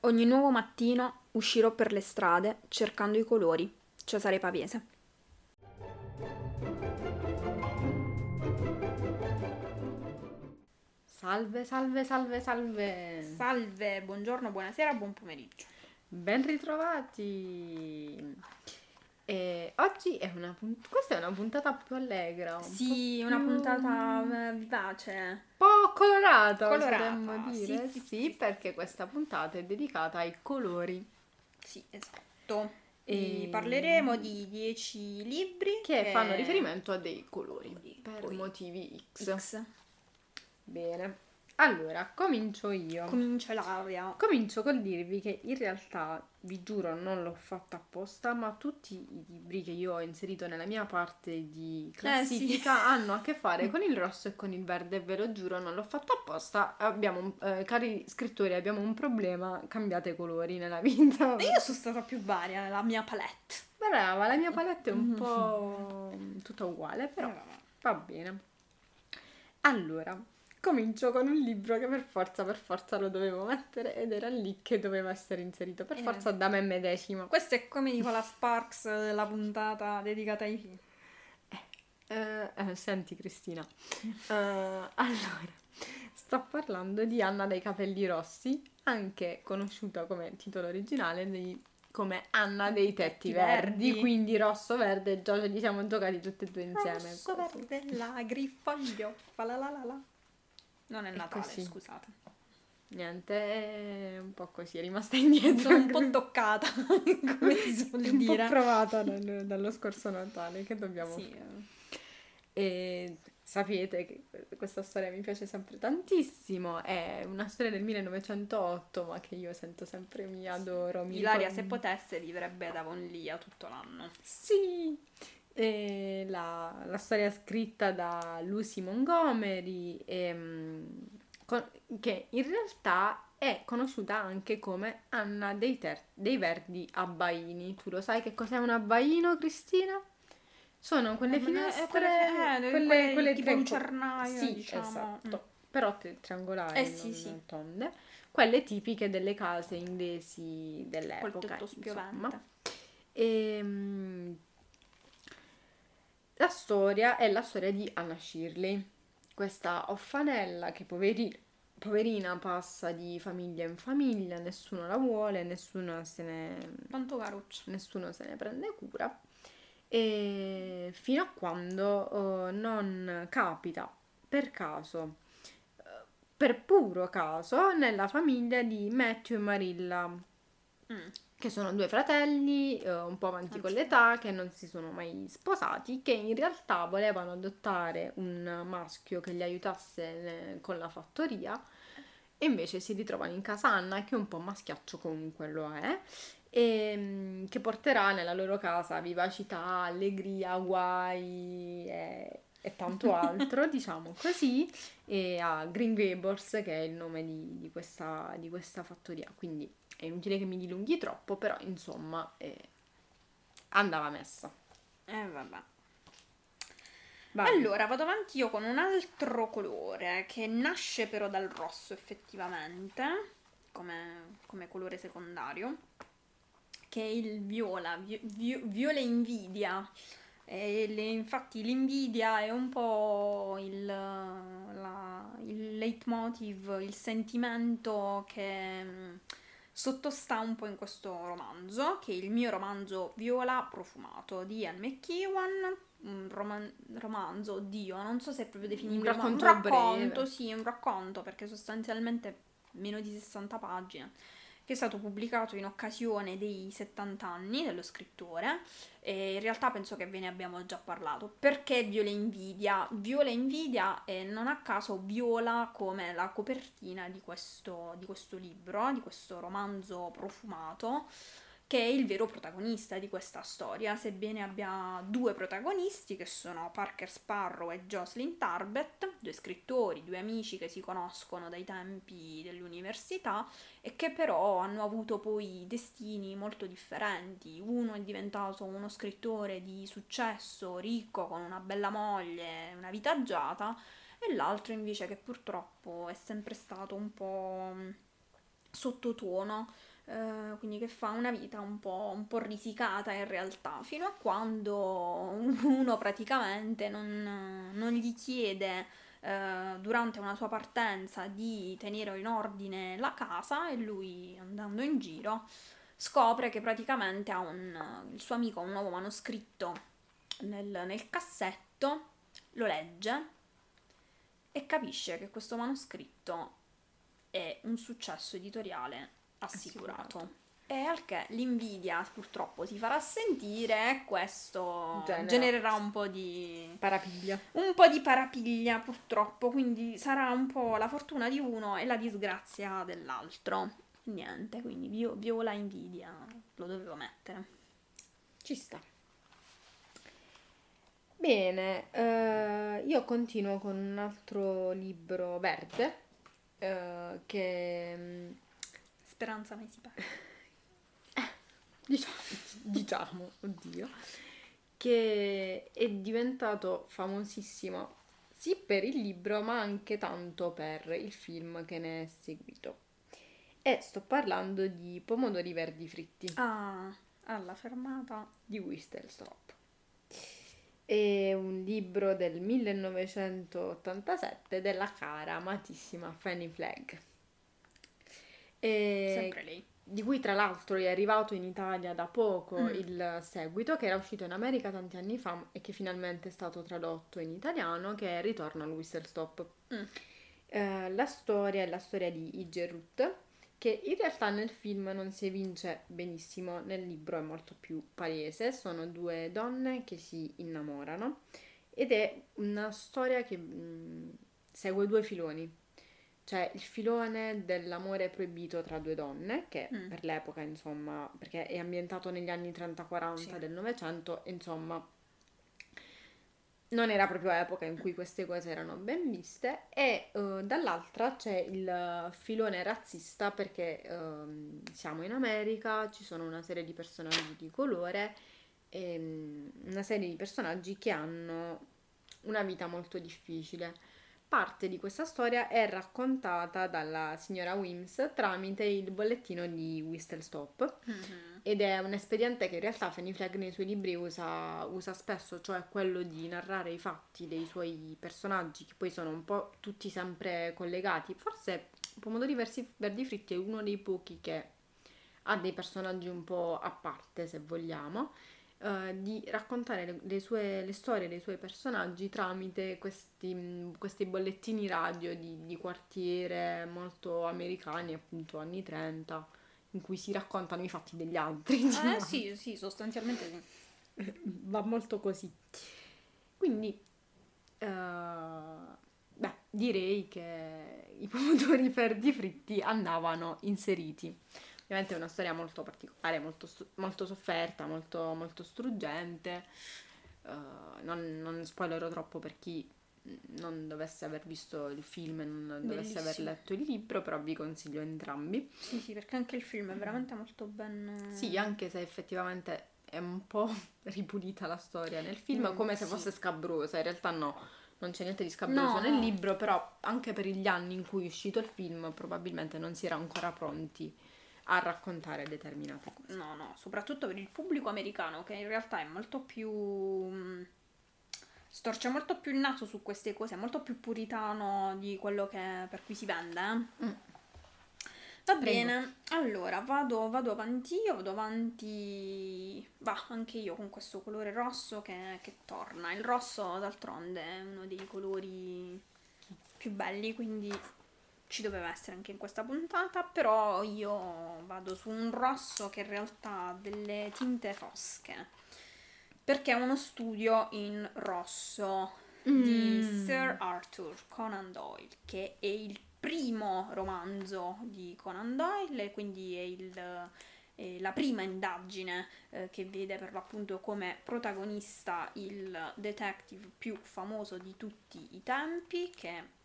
Ogni nuovo mattino uscirò per le strade cercando i colori. Cesare Pavese. Salve, salve, salve, salve. Salve, buongiorno, buonasera, buon pomeriggio. Ben ritrovati. E oggi è una punt- questa è una puntata più allegra, un Sì, po' una più- puntata eh, vivace. un po' colorata, Colorata, dire. sì, Sì, sì, perché questa puntata è dedicata ai colori Sì, esatto. E- E parleremo di 10 libri che fanno riferimento a dei colori Quindi, per motivi X. X. Bene. Allora, comincio io. Comincia l'aria. Comincio col dirvi che in realtà, vi giuro, non l'ho fatta apposta, ma tutti i libri che io ho inserito nella mia parte di classifica hanno a che fare con il rosso e con il verde, ve lo giuro, non l'ho fatto apposta. Abbiamo, eh, cari scrittori, abbiamo un problema, cambiate colori nella vita. Io sono stata più varia nella mia palette. Brava, la mia palette è un Mhm. po' tutta uguale, però va bene. Allora, comincio con un libro che per forza, per forza lo dovevo mettere ed era lì che doveva essere inserito, per Eh. forza da me medesima. Questo è come Nicola Sparks della puntata dedicata ai film. Eh, eh, senti Cristina, Eh, allora, sto parlando di Anna dai capelli rossi, anche conosciuta come titolo originale di- come Anna dei tetti verdi, verdi. quindi rosso-verde, già ce li siamo giocati tutti e due insieme. Rosso, così. verde, la griffoglio, fa la la la la. Non è Natale, così. scusate. Niente, è un po' così, è rimasta indietro. Sono un po' toccata, come si suol un po' dire. provata dal- dallo scorso Natale, che dobbiamo Sì, fare? E sapete che questa storia mi piace sempre tantissimo, è una storia del 1908, ma che io sento sempre mi adoro. Mi Ilaria, ricor- se potesse, vivrebbe ad Avonlia tutto l'anno. Sì! E la, la storia scritta da Lucy Montgomery, ehm, con- che in realtà è conosciuta anche come Anna dei, Ter- dei Verdi Abbaini. Tu lo sai che cos'è un abbaino, Cristina? Sono quelle Eh, finestre, quelle- eh, quelle, quelle quelle tipo tre- lucernaio, Sì, diciamo. esatto. Però tri- triangolari, Eh, sì, non sì. tonde. Quelle tipiche delle case inglesi Col dell'epoca, tetto spiovente. insomma. La storia è la storia di Anna Shirley, questa orfanella che poveri- poverina passa di famiglia in famiglia, nessuno la vuole, nessuno se ne, Tanto caruccia. nessuno se ne prende cura, e fino a quando eh, non capita per caso, eh, per puro caso, nella famiglia di Matthew e Marilla, Mm. Che sono due fratelli eh, un po' avanti con Anzi. l'età, che non si sono mai sposati, che in realtà volevano adottare un maschio che li aiutasse eh, con la fattoria e invece si ritrovano in casa Anna, che un po' maschiaccio comunque lo è, e mm, che porterà nella loro casa vivacità, allegria, guai e, e tanto altro, diciamo così, e a Green Gables, che è il nome di, di questa, di questa fattoria. Quindi è inutile che mi dilunghi troppo, però insomma eh, andava messa. Eh vabbè. Vai. Allora, vado avanti io con un altro colore che nasce però dal rosso effettivamente, come, come colore secondario, che è il viola, vi- vi- viola invidia. E le- infatti l'invidia è un po' il, la- il leitmotiv, il sentimento che sottostà un po' in questo romanzo, che è il mio romanzo Viola profumato di Ian McEwan, un roman- romanzo, oddio, non so se è proprio definibile, Un ma un racconto racconto, breve. sì, un racconto, perché sostanzialmente meno di 60 pagine, che è stato pubblicato in occasione dei 70 anni dello scrittore e in realtà penso che ve ne abbiamo già parlato. Perché Viola Invidia? Viola Invidia e non a caso viola come la copertina di questo, di questo libro, di questo romanzo profumato, che è il vero protagonista di questa storia, sebbene abbia due protagonisti che sono Parker Sparrow e Jocelyn Tarbett, due scrittori, due amici che si conoscono dai tempi dell'università e che però hanno avuto poi destini molto differenti. Uno è diventato uno scrittore di successo, ricco, con una bella moglie, una vita agiata, e l'altro invece che purtroppo è sempre stato un po' sottotono eh, quindi che fa una vita un po', un po', risicata in realtà, fino a quando uno praticamente non, non gli chiede eh, durante una sua partenza di tenere in ordine la casa e lui andando in giro scopre che praticamente ha un, il suo amico ha un nuovo manoscritto nel, nel cassetto, lo legge e capisce che questo manoscritto è un successo editoriale assicurato. E al che l'invidia purtroppo si farà sentire e questo Genera. genererà un po' di parapiglia. Un po' di parapiglia purtroppo, quindi sarà un po' la fortuna di uno e la disgrazia dell'altro. Niente, quindi vi- viola invidia, lo dovevo mettere. Ci sta. Bene, eh, io continuo con un altro libro verde eh, che mm, speranza mai si perde. Eh, diciamo, diciamo, oddio, che è diventato famosissimo sì per il libro, ma anche tanto per il film che ne è seguito. E sto parlando di Pomodori Verdi Fritti. Ah, alla fermata di Whistle Stop. È un libro del 1987 della cara amatissima Fanny Flagg. E Sempre lei. Di cui tra l'altro è arrivato in Italia da poco mm. il seguito, che era uscito in America tanti anni fa e che finalmente è stato tradotto in italiano, che è Ritorno al Whistle Stop. Mm. Eh, la storia è la storia di Ige Ruth, che in realtà nel film non si evince benissimo, nel libro è molto più palese. Sono due donne che si innamorano ed è una storia che mh, mm, segue due filoni c'è il filone dell'amore proibito tra due donne, che mm. per l'epoca, insomma, perché è ambientato negli anni 30-40 sì. del Novecento, insomma, non era proprio epoca in cui queste cose erano ben viste, e uh, dall'altra c'è il filone razzista perché uh, siamo in America, ci sono una serie di personaggi di colore, e, um, una serie di personaggi che hanno una vita molto difficile Parte di questa storia è raccontata dalla signora Wims tramite il bollettino di Whistle Stop mm-hmm. ed è un espediente che in realtà Fanny Flagg nei suoi libri usa, usa, spesso, cioè quello di narrare i fatti dei suoi personaggi che poi sono un po' tutti sempre collegati. Forse Pomodori Versi, Verdi Fritti è uno dei pochi che ha dei personaggi un po' a parte se vogliamo uh, di raccontare le, le, sue, le, storie dei suoi personaggi tramite questi, questi bollettini radio di, di, quartiere molto americani, appunto anni 30, in cui si raccontano i fatti degli altri. Eh diciamo. sì, sì, sostanzialmente sì. Va molto così. Quindi, uh, beh, direi che i pomodori verdi fritti andavano inseriti. Ovviamente è una storia molto particolare, molto, molto sofferta, molto, molto struggente. Uh, non, non spoilerò troppo per chi non dovesse aver visto il film e non dovesse aver letto il libro, però vi consiglio entrambi. Sì, sì, perché anche il film è veramente molto ben... Sì, anche se effettivamente è un po' ripulita la storia nel film, mm, come se sì. fosse scabrosa, in realtà no, non c'è niente di scabroso no, nel libro, però anche per gli anni in cui è uscito il film probabilmente non si era ancora pronti a raccontare determinate cose. No, no, soprattutto per il pubblico americano che in realtà è molto più... Mm, storce molto più il naso su queste cose, è molto più puritano di quello che, per cui si vende. Eh? Mm. Va Prego. bene, allora vado, vado, avanti io, vado avanti, va anche io con questo colore rosso che, che torna. Il rosso d'altronde è uno dei colori più belli, quindi ci doveva essere anche in questa puntata, però io vado su un rosso che in realtà ha delle tinte fosche, perché è uno studio in rosso mm. di Sir Arthur Conan Doyle, che è il primo romanzo di Conan Doyle, quindi è il la prima indagine eh, che vede per l'appunto come protagonista il detective più famoso di tutti i tempi, che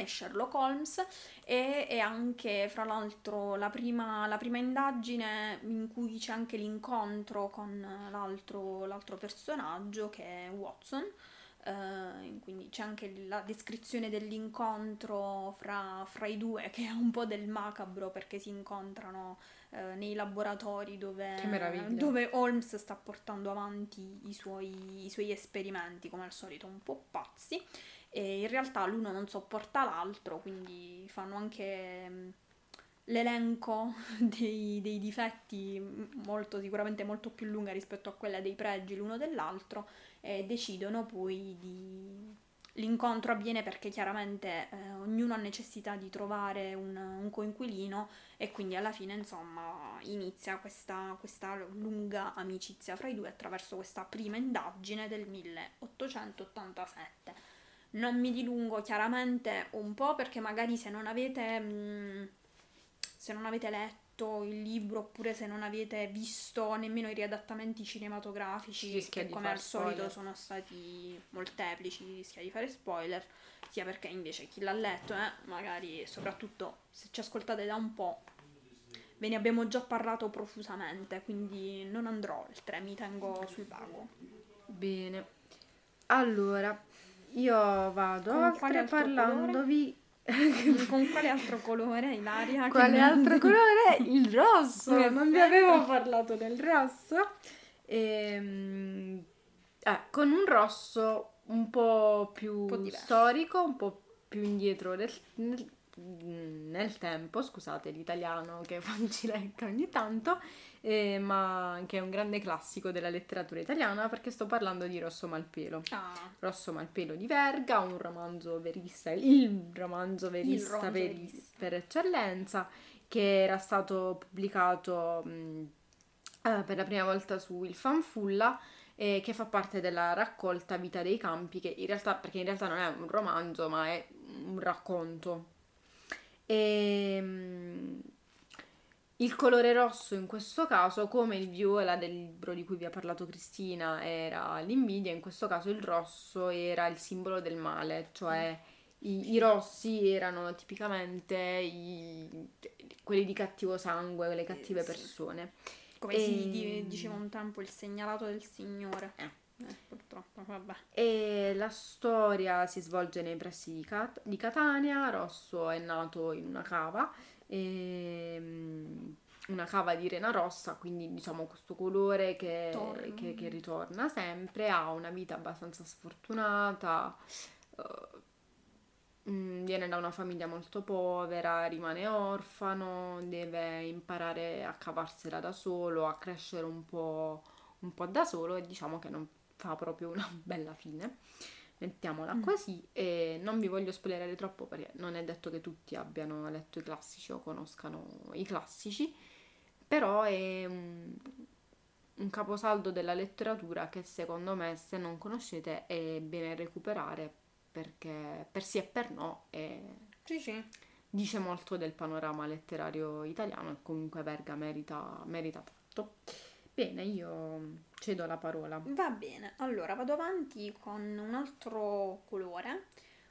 è Sherlock Holmes e è anche fra l'altro la prima, la prima indagine in cui c'è anche l'incontro con l'altro, l'altro personaggio che è Watson. Uh, quindi c'è anche la descrizione dell'incontro fra, fra, i due che è un po' del macabro perché si incontrano uh, nei laboratori dove, dove, Holmes sta portando avanti i suoi, i suoi esperimenti come al solito un po' pazzi e in realtà l'uno non sopporta l'altro, quindi fanno anche mm, l'elenco dei, dei, difetti molto, sicuramente molto più lunga rispetto a quella dei pregi l'uno dell'altro e decidono poi di... L'incontro avviene perché chiaramente eh, ognuno ha necessità di trovare un, un, coinquilino e quindi alla fine insomma inizia questa, questa lunga amicizia fra i due attraverso questa prima indagine del 1887 non mi dilungo chiaramente un po' perché magari se non avete, mh, mm, se non avete letto il libro oppure se non avete visto nemmeno i riadattamenti cinematografici che come al spoiler. solito sono stati molteplici, rischia di fare spoiler, sia perché invece chi l'ha letto, eh, magari soprattutto se ci ascoltate da un po' ve ne abbiamo già parlato profusamente, quindi non andrò oltre, mi tengo sul vago. Bene. Allora, io vado Con oltre parlandovi con quale altro colore, Ilaria? Quale altro colore? Il rosso! non vi avevo parlato del rosso. Ehm, eh, con un rosso un po' più un po storico, un po' più indietro del, nel, nel tempo, scusate l'italiano che ci legga ogni tanto, eh, ma anche è un grande classico della letteratura italiana perché sto parlando di Rosso Malpelo. Ah. Rosso Malpelo di Verga, un romanzo verista, il romanzo verista, il verista. per eccellenza, che era stato pubblicato mh, eh, per la prima volta su Il Fanfulla eh, che fa parte della raccolta Vita dei Campi, che in realtà, perché in realtà non è un romanzo, ma è un racconto. E, il colore rosso in questo caso, come il viola del libro di cui vi ha parlato Cristina, era l'invidia, in questo caso il rosso era il simbolo del male, cioè i, i rossi erano tipicamente i, quelli di cattivo sangue, le cattive persone. Come e... si diceva un tempo il segnalato del Signore. Eh. Eh, purtroppo, vabbè. E la storia si svolge nei pressi di, Cat- di Catania. Rosso è nato in una cava e, ehm, una cava di rena rossa, quindi diciamo questo colore che, che, che ritorna sempre, ha una vita abbastanza sfortunata, uh, viene da una famiglia molto povera, rimane orfano, deve imparare a cavarsela da solo, a crescere un po', un po da solo e diciamo che non fa proprio una bella fine mettiamola mm. così e non vi voglio spoilerare troppo perché non è detto che tutti abbiano letto i classici o conoscano i classici, però è un, un caposaldo della letteratura che secondo me se non conoscete è bene recuperare perché per sì e per no è, sì, sì. dice molto del panorama letterario italiano e comunque Verga merita, merita tanto. Bene, io cedo la parola. Va bene, allora vado avanti con un altro colore,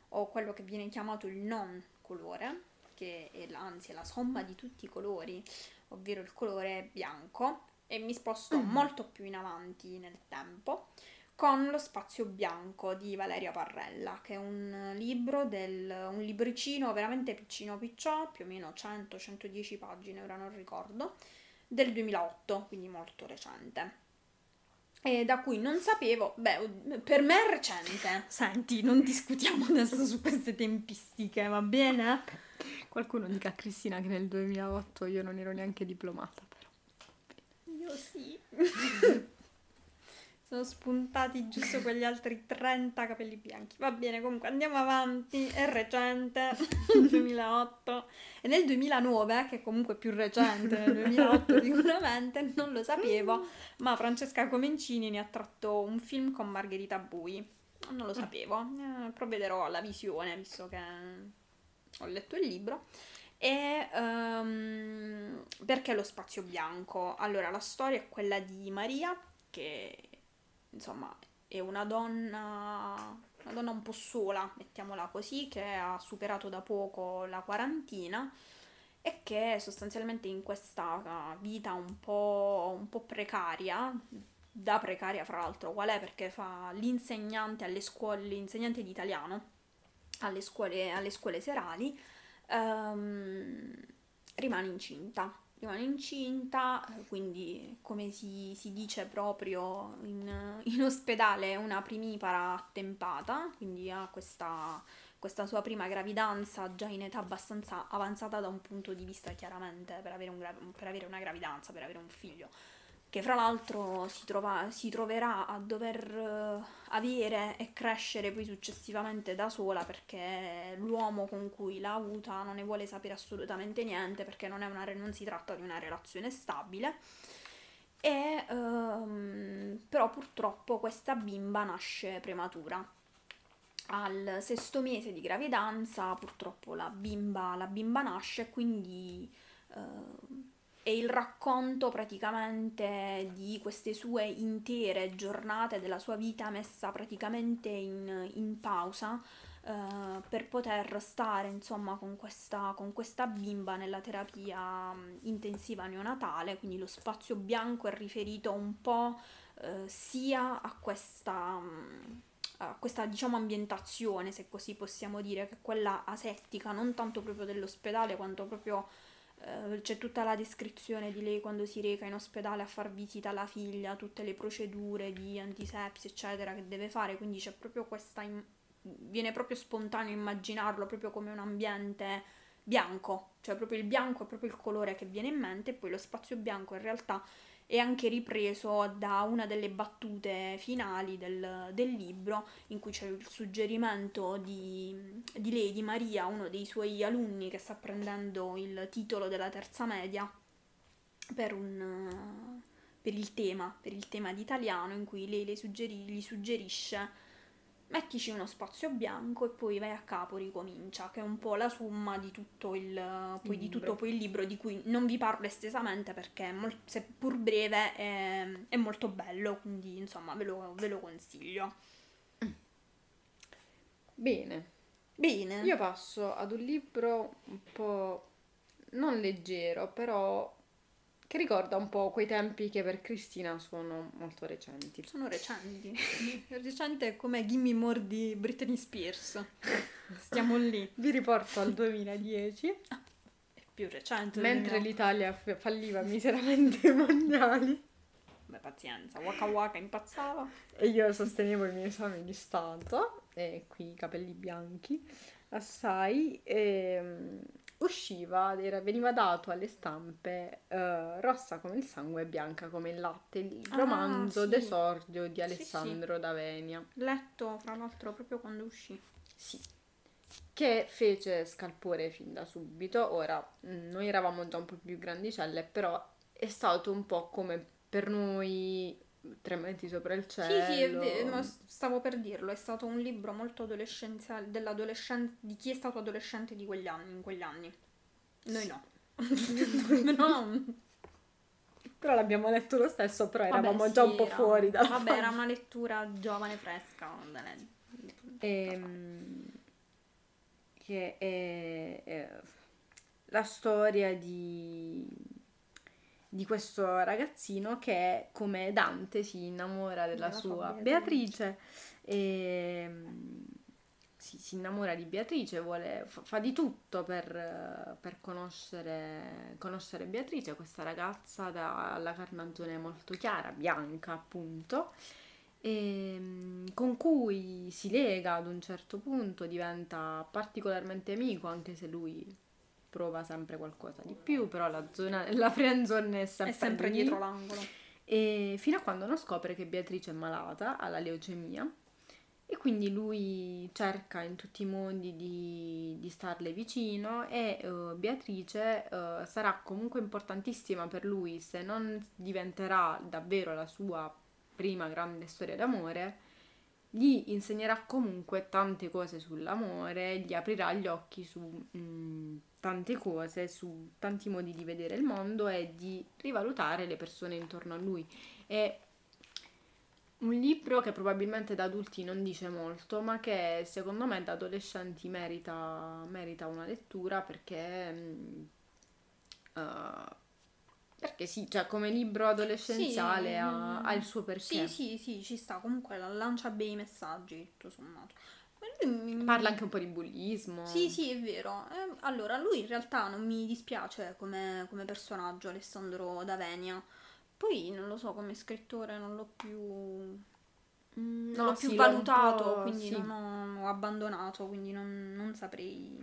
o quello che viene chiamato il non colore, che è anzi è la somma di tutti i colori, ovvero il colore bianco, e mi sposto mm. molto più in avanti nel tempo con Lo spazio bianco di Valeria Parrella, che è un libro del, un libricino veramente piccino picciò, più o meno 100-110 pagine, ora non ricordo, del 2008, quindi molto recente. E da cui non sapevo, beh, per me è recente. Senti, non discutiamo adesso su queste tempistiche, va bene? Qualcuno dica a Cristina che nel 2008 io non ero neanche diplomata, però. Io sì. Sono spuntati giusto quegli altri 30 capelli bianchi. Va bene, comunque andiamo avanti. È recente, 2008. E nel 2009, che è comunque più recente, nel 2008 sicuramente, non lo sapevo, ma Francesca Comencini ne ha tratto un film con Margherita Bui. Non lo sapevo. Eh, provvederò alla visione, visto che ho letto il libro E um, perché lo spazio bianco? Allora, la storia è quella di Maria, che insomma è una donna, una donna un po' sola, mettiamola così, che ha superato da poco la quarantina e che sostanzialmente in questa vita un po', un po precaria, da precaria fra l'altro, qual è? Perché fa l'insegnante alle scuole, l'insegnante di italiano alle scuole, alle scuole serali, um, rimane incinta. Rimane incinta, quindi come si, si dice proprio in, in, ospedale una primipara attempata, quindi ha questa, questa sua prima gravidanza già in età abbastanza avanzata da un punto di vista chiaramente per avere, un, per avere una gravidanza, per avere un figlio che fra l'altro si, trova, si troverà a dover uh, avere e crescere poi successivamente da sola perché l'uomo con cui l'ha avuta non ne vuole sapere assolutamente niente perché non, una, non si tratta di una relazione stabile. E, um, però purtroppo questa bimba nasce prematura. Al sesto mese di gravidanza purtroppo la bimba, la bimba nasce quindi... Uh, è il racconto praticamente di queste sue intere giornate della sua vita messa praticamente in, in pausa uh, per poter stare insomma con questa, con questa bimba nella terapia intensiva neonatale, quindi lo spazio bianco è riferito un po' uh, sia a questa... a questa diciamo ambientazione, se così possiamo dire, che è quella asettica, non tanto proprio dell'ospedale quanto proprio eh, c'è tutta la descrizione di lei quando si reca in ospedale a far visita alla figlia, tutte le procedure di antisepsi, eccetera, che deve fare, quindi c'è proprio questa... In... viene proprio spontaneo immaginarlo proprio come un ambiente bianco, cioè proprio il bianco è proprio il colore che viene in mente e poi lo spazio bianco in realtà è anche ripreso da una delle battute finali del, del libro in cui c'è il suggerimento di, di di Maria, uno dei suoi alunni che sta prendendo il titolo della terza media per, un, per il tema, per il tema di in cui lei suggeri, gli suggerisce mettici uno spazio bianco e poi vai a capo, ricomincia, che è un po' la somma di tutto il, poi, di tutto poi il libro, di cui non vi parlo estesamente perché, mol- seppur breve, è, è, molto bello, quindi insomma ve lo, ve lo consiglio. Bene. Bene. Io passo ad un libro un po' non leggero, però che ricorda un po' quei tempi che per Cristina sono molto recenti. Sono recenti. Recente come Gimme More di Britney Spears. Stiamo lì. Vi riporto al 2010. È più recente. Mentre l'Italia falliva miseramente i mondiali. Beh, pazienza, Waka Waka impazzava. E io sostenevo i miei esami di Stato, e qui i capelli bianchi, assai, e usciva, era, veniva dato alle stampe uh, rossa come il sangue e bianca come il latte, il ah, romanzo sì. d'esordio di Alessandro sì, sì. D'Avenia. Letto, fra l'altro, proprio quando uscì. Sì. Che fece scalpore fin da subito. Ora, mm, noi eravamo già un po' più grandicelle, però è stato un po' come per noi Tre metri sopra il cielo. Sì, sì, ma stavo per dirlo, è stato un libro molto adolescenziale dell'adolescente di chi è stato adolescente di quegli anni, in quegli anni. Noi no. no. Però l'abbiamo letto lo stesso, però eravamo Vabbè, già sì, un po' era... fuori dalla Vabbè, era una lettura giovane fresca. Ehm, che è, è la storia di di questo ragazzino che come Dante si innamora della, della sua Beatrice, e mm, si, si, innamora di Beatrice, vuole, fa, fa di tutto per, per conoscere, conoscere, Beatrice, questa ragazza dalla carnagione molto chiara, bianca appunto, e, mm, con cui si lega ad un certo punto, diventa particolarmente amico anche se lui prova sempre qualcosa di più, però la zona, la friendzone è sempre, è sempre dietro l'angolo. E fino a quando non scopre che Beatrice è malata, ha la leucemia, e quindi lui cerca in tutti i modi di, di starle vicino e uh, Beatrice uh, sarà comunque importantissima per lui se non diventerà davvero la sua prima grande storia d'amore gli insegnerà comunque tante cose sull'amore, gli aprirà gli occhi su mm, tante cose, su tanti modi di vedere il mondo e di rivalutare le persone intorno a lui. È un libro che probabilmente da adulti non dice molto, ma che secondo me da adolescenti merita, merita una lettura perché, uh, perché sì, cioè come libro adolescenziale sì, ha, ha, il suo perché. Sì, sì, sì, ci sta, comunque lancia bei messaggi, tutto sommato. Parla anche un po' di bullismo. Sì, sì, è vero. Eh, allora, lui in realtà non mi dispiace come, come personaggio, Alessandro Davenia. Poi non lo so, come scrittore non l'ho più. Mm, non no, l'ho sì, più valutato, quindi sì. non ho, ho, abbandonato, quindi non, non, saprei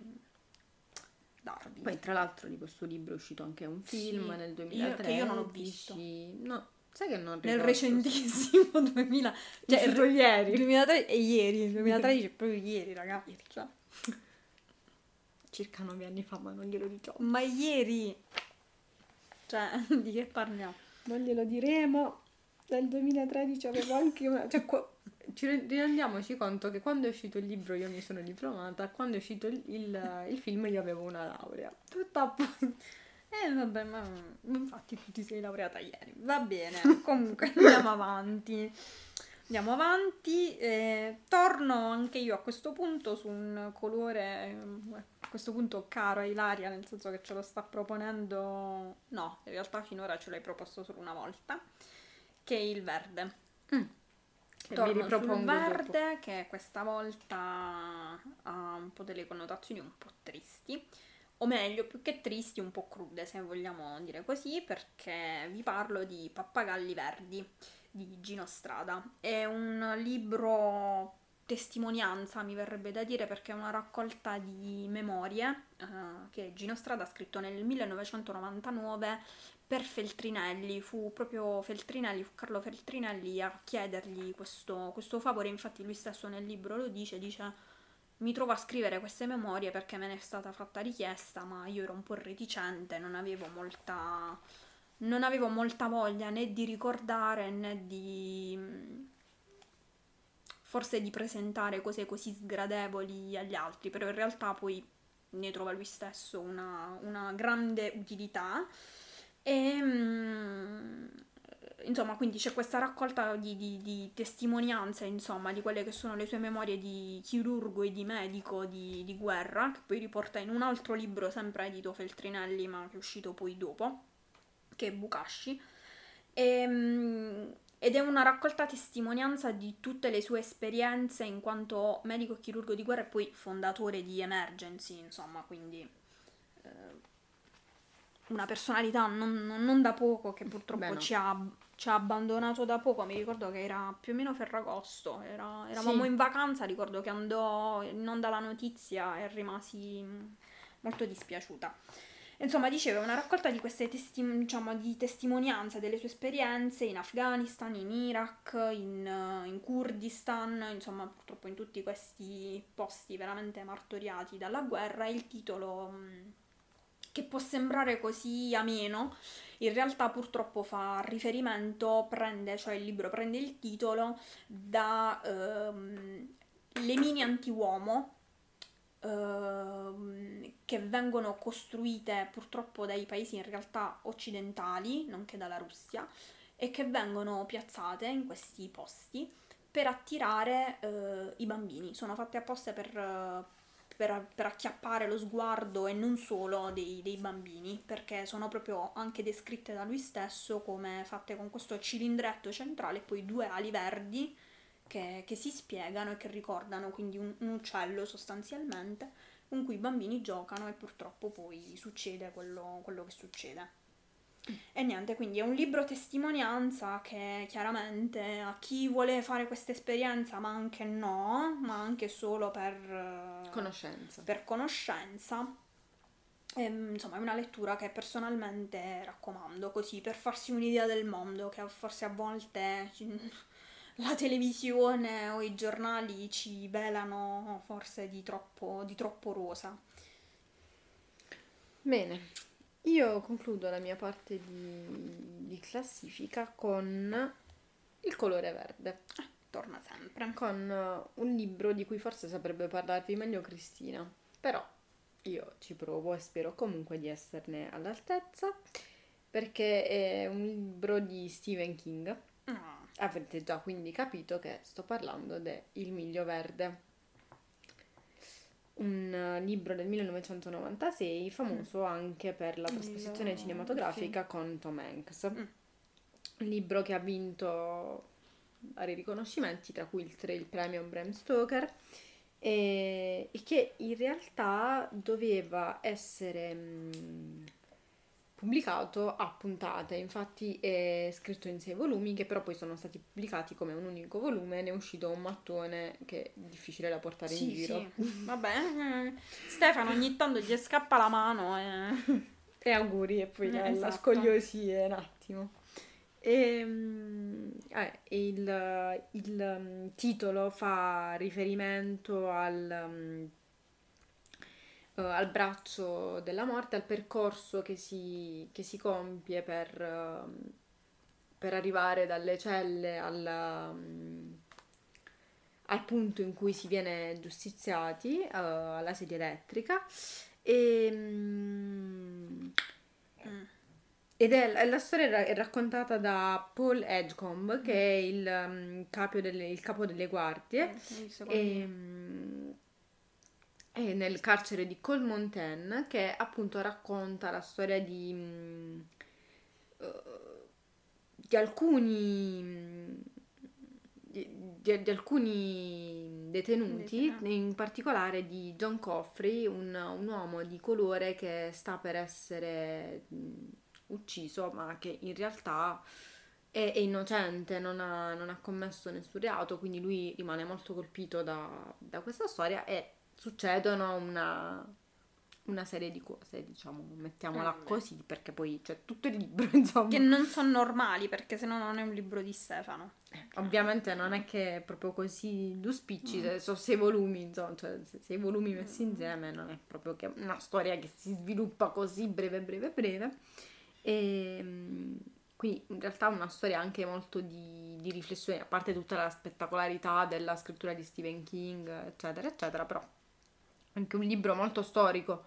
darvi. Poi, tra l'altro, di questo libro è uscito anche un film sì. nel 2003. Io, che io non ho visto. No, sai che non ricordo. Nel recentissimo 2000. Cioè, è ieri. 2003 è ieri, il 2013 è proprio ieri, ragazzi. Cioè. Circa nove anni fa, ma non glielo diciamo. Ma ieri! Cioè, di che parliamo? non glielo diremo. Nel 2013 avevo anche una... Cioè, qua, ci rendiamoci conto che quando è uscito il libro io mi sono diplomata, quando è uscito il, il, il film io avevo una laurea. Tutto a posto. Eh vabbè, ma infatti tu ti sei laureata ieri. Va bene, comunque andiamo avanti. Andiamo avanti. Eh, torno anche io a questo punto su un colore, eh, a questo punto caro a Ilaria, nel senso che ce lo sta proponendo. No, in realtà finora ce l'hai proposto solo una volta, che è il verde. Mm. Torno sul verde, dopo. che questa volta ha un po' delle connotazioni un po' tristi o meglio, più che tristi, un po' crude, se vogliamo dire così, perché vi parlo di Pappagalli Verdi di Gino Strada. È un libro testimonianza, mi verrebbe da dire, perché è una raccolta di memorie uh, che Gino Strada ha scritto nel 1999 per Feltrinelli. Fu proprio Feltrinelli, fu Carlo Feltrinelli a chiedergli questo, questo favore. Infatti, lui stesso nel libro lo dice: dice. Mi trovo a scrivere queste memorie perché me ne è stata fatta richiesta, ma io ero un po' reticente, non avevo molta non avevo molta voglia né di ricordare né di forse di presentare cose così sgradevoli agli altri, però in realtà poi ne trova lui stesso una, una grande utilità. E mm, insomma quindi c'è questa raccolta di, di, di, testimonianze insomma di quelle che sono le sue memorie di chirurgo e di medico di, di guerra che poi riporta in un altro libro sempre edito Feltrinelli ma che è uscito poi dopo che è Bukashi, e, ehm, ed è una raccolta testimonianza di tutte le sue esperienze in quanto medico e chirurgo di guerra e poi fondatore di Emergency, insomma, quindi eh, una personalità non, non, da poco che purtroppo Beh, ci, ha, ci, ha, abbandonato da poco, mi ricordo che era più o meno Ferragosto, era, eravamo sì. in vacanza, ricordo che andò in onda la notizia e rimasi molto dispiaciuta. Insomma, diceva una raccolta di queste testi- diciamo, di testimonianze delle sue esperienze in Afghanistan, in Iraq, in, uh, in, Kurdistan, insomma, purtroppo in tutti questi posti veramente martoriati dalla guerra. Il titolo, mm, che può sembrare così ameno, in realtà purtroppo fa riferimento, prende, cioè il libro prende il titolo da uh, Le mini anti-uomo Ehm, che vengono costruite purtroppo dai paesi in realtà occidentali, nonché dalla Russia, e che vengono piazzate in questi posti per attirare uh, i bambini. Sono fatte apposta per, per, per, acchiappare lo sguardo e non solo dei, dei, bambini, perché sono proprio anche descritte da lui stesso come fatte con questo cilindretto centrale e poi due ali verdi che, che si spiegano e che ricordano quindi un, un uccello sostanzialmente con cui i bambini giocano e purtroppo poi succede quello, quello che succede. E niente, quindi è un libro testimonianza che chiaramente a chi vuole fare questa esperienza, ma anche no, ma anche solo per conoscenza. Per conoscenza. E, ehm, insomma, è una lettura che personalmente raccomando, così per farsi un'idea del mondo, che forse a volte la televisione o i giornali ci velano forse di troppo, di troppo rosa. Bene, io concludo la mia parte di, di classifica con il colore verde. Eh, torna sempre. Con uh, un libro di cui forse saprebbe parlarvi meglio Cristina, però io ci provo e spero comunque di esserne all'altezza perché è un libro di Stephen King. Ah, Avrete già quindi capito che sto parlando de Il Miglio Verde. Un eh, libro del 1996 famoso anche per la trasposizione Il- cinematografica con Tom Hanks. Mm. Un libro che ha vinto vari riconoscimenti, tra cui il, tre- il premio Bram Stoker, e, e che in realtà doveva essere pubblicato a puntate, infatti è scritto in sei volumi che però poi sono stati pubblicati come un unico volume, ne è uscito un mattone che è difficile da portare in sì, giro. sì. Vabbè, Stefano ogni tanto gli scappa la mano e... E auguri e poi Eh, esatto. scogliosi un attimo. E, mm, eh, il, il, mm, titolo fa riferimento al, eh, al braccio della morte, al percorso che si, che si compie per, ehm, per arrivare dalle celle alla, mm, al punto in cui si viene giustiziati eh, alla sedia elettrica. E, mm, Mm. Ed è la storia è raccontata da Paul Edgecombe, che è il, capo delle, il capo delle guardie, secondo e, mm, è nel carcere di Colmonten, che appunto racconta la storia di, mm, eh, di alcuni. mm, Di, di- alcuni detenuti, in particolare di John Coffrey, un, un uomo di colore che sta per essere ucciso, ma che in realtà è, è innocente, non ha, non ha commesso nessun reato, quindi lui rimane molto colpito da, da questa storia e succedono una, una serie di cose, diciamo, mettiamola Vabbè. così, perché poi c'è tutto il libro, insomma. Che non sono normali, perché sennò non è un libro di Stefano. Ovviamente non è che è proprio così due spicci, se- sono sei volumi, insomma, cioè se- sei volumi messi insieme non è proprio che una storia che si sviluppa così breve, breve, breve. E mm, quindi in realtà è una storia anche molto di, di riflessione, a parte tutta la spettacolarità della scrittura di Stephen King, eccetera, eccetera, però anche un libro molto storico,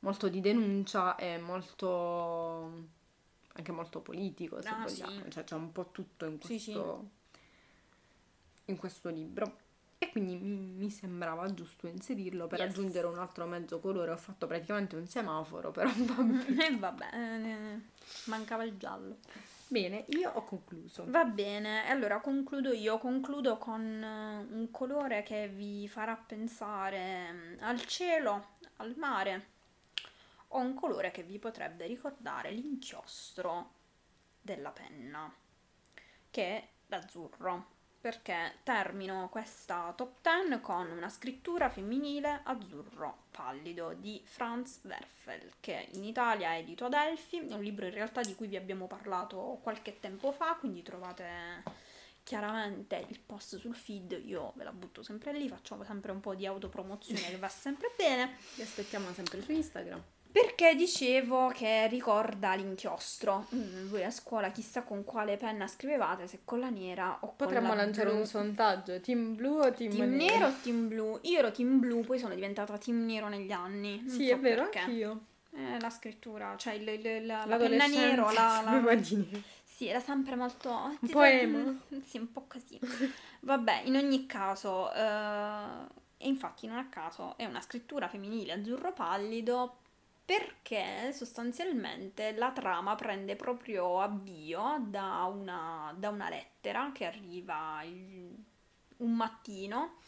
molto di denuncia e molto anche molto politico, se Ah, vogliamo, sì. cioè c'è un po' tutto in Sì, sì. questo, in questo libro. E quindi mi, mi sembrava giusto inserirlo per Yes. aggiungere un altro mezzo colore. Ho fatto praticamente un semaforo, però va E vabbè, eh, mancava il giallo. bene. Io ho concluso. Va bene, allora concludo io, concludo con eh, un colore che vi farà pensare mm, al cielo, al mare, o un colore che vi potrebbe ricordare l'inchiostro della penna, che è l'azzurro, perché termino questa top 10 con una scrittura femminile azzurro pallido di Franz Werfel, che in Italia è edito ad Elfi, è un libro in realtà di cui vi abbiamo parlato qualche tempo fa, quindi trovate chiaramente il post sul feed, io ve la butto sempre lì, facciamo sempre un po' di autopromozione che va sempre bene. Vi aspettiamo sempre su Instagram. Perché dicevo che ricorda l'inchiostro. Mm, voi a scuola chissà con quale penna scrivevate, se con la nera o Potremmo con la lanciare blu. un sondaggio: team blu o team, Team nero o team blu? Io ero team blu, poi sono diventata team nero negli anni. Non Sì, so è vero, perché. anch'io. Eh, la scrittura, cioè il- il- la, la penna nero, la, la- nero. Sì, era sempre molto... Un po' emo. Sì, un po' così. Vabbè, in ogni caso, eh, e infatti non a caso è una scrittura femminile azzurro pallido perché sostanzialmente la trama prende proprio avvio da una, da una lettera che arriva il- un mattino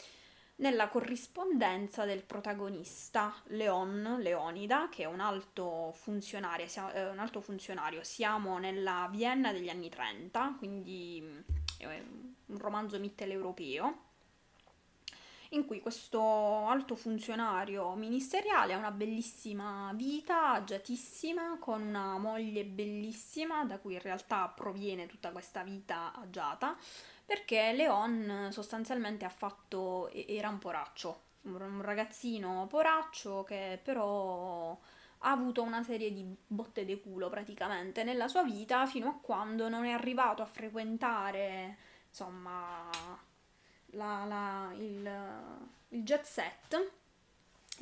nella corrispondenza del protagonista Leon, Leonida, che è un alto funzionario, eh, un alto funzionario. Siamo nella Vienna degli anni 30, quindi mm, è un romanzo mitteleuropeo in cui questo alto funzionario ministeriale ha una bellissima vita, agiatissima, con una moglie bellissima, da cui in realtà proviene tutta questa vita agiata, perché Leon sostanzialmente ha fatto, era un poraccio, un ragazzino poraccio che però ha avuto una serie di botte di culo praticamente nella sua vita fino a quando non è arrivato a frequentare, insomma, la- la- il, il jet set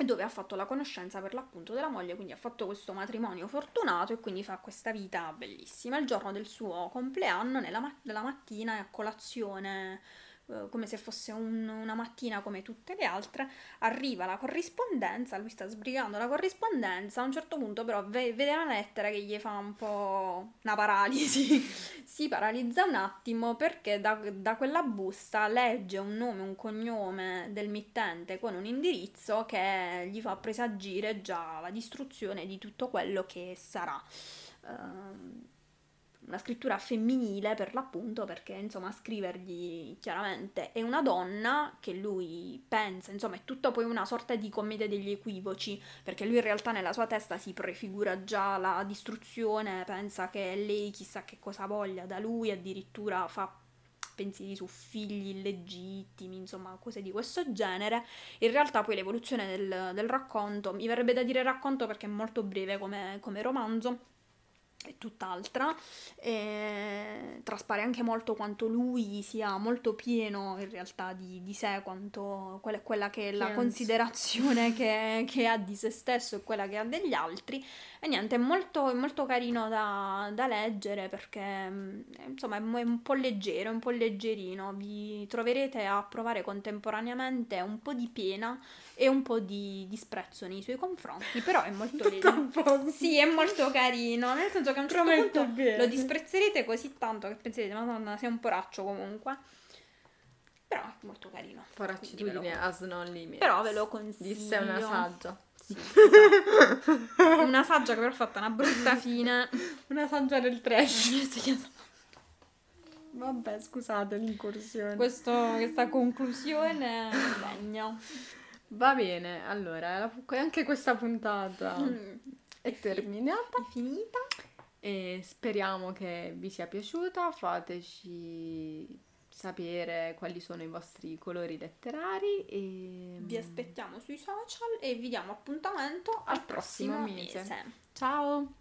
dove ha fatto la conoscenza per l'appunto della moglie, quindi ha fatto questo matrimonio fortunato e quindi fa questa vita bellissima. Il giorno del suo compleanno, nella, ma- mattina, a colazione eh, come se fosse un, una mattina come tutte le altre, arriva la corrispondenza, lui sta sbrigando la corrispondenza, a un certo punto però ve- vede una lettera che gli fa un po' una paralisi, si paralizza un attimo perché da, da quella busta legge un nome, un cognome del mittente con un indirizzo che gli fa presagire già la distruzione di tutto quello che sarà. Uh, una scrittura femminile per l'appunto perché insomma scrivergli chiaramente è una donna che lui pensa, insomma è tutto poi una sorta di commedia degli equivoci perché lui in realtà nella sua testa si prefigura già la distruzione, pensa che lei chissà che cosa voglia da lui, addirittura fa pensieri su figli illegittimi, insomma cose di questo genere. In realtà poi l'evoluzione del, del racconto, mi verrebbe da dire racconto perché è molto breve come, come romanzo, è tutt'altra. E traspare anche molto quanto lui sia molto pieno in realtà di, di sé, quanto quella, quella che è la considerazione che, che, ha di se stesso e quella che ha degli altri. E niente, è molto, molto carino da, da, leggere perché mm, insomma è un po' leggero, un po' leggerino. Vi troverete a provare contemporaneamente un po' di pena e un po' di disprezzo nei suoi confronti, però è molto leggero. Sì, è molto carino, nel senso che a un certo punto bene. lo disprezzerete così tanto che penserete, madonna, sei un poraccio comunque. Però è molto carino. Poraccitudine as non limits. Però ve lo consiglio. Disse una saggia. Sì, esatto. una saggia che però ha fatto una brutta fine. una saggia del trash. Vabbè, scusate l'incursione. Questo, questa conclusione degna. Va bene, allora, anche questa puntata mm. è, è terminata. È finita. E speriamo che vi sia piaciuta. Fateci sapere quali sono i vostri colori letterari e vi aspettiamo sui social e vi diamo appuntamento al, al prossimo, prossimo mese. mese. Ciao!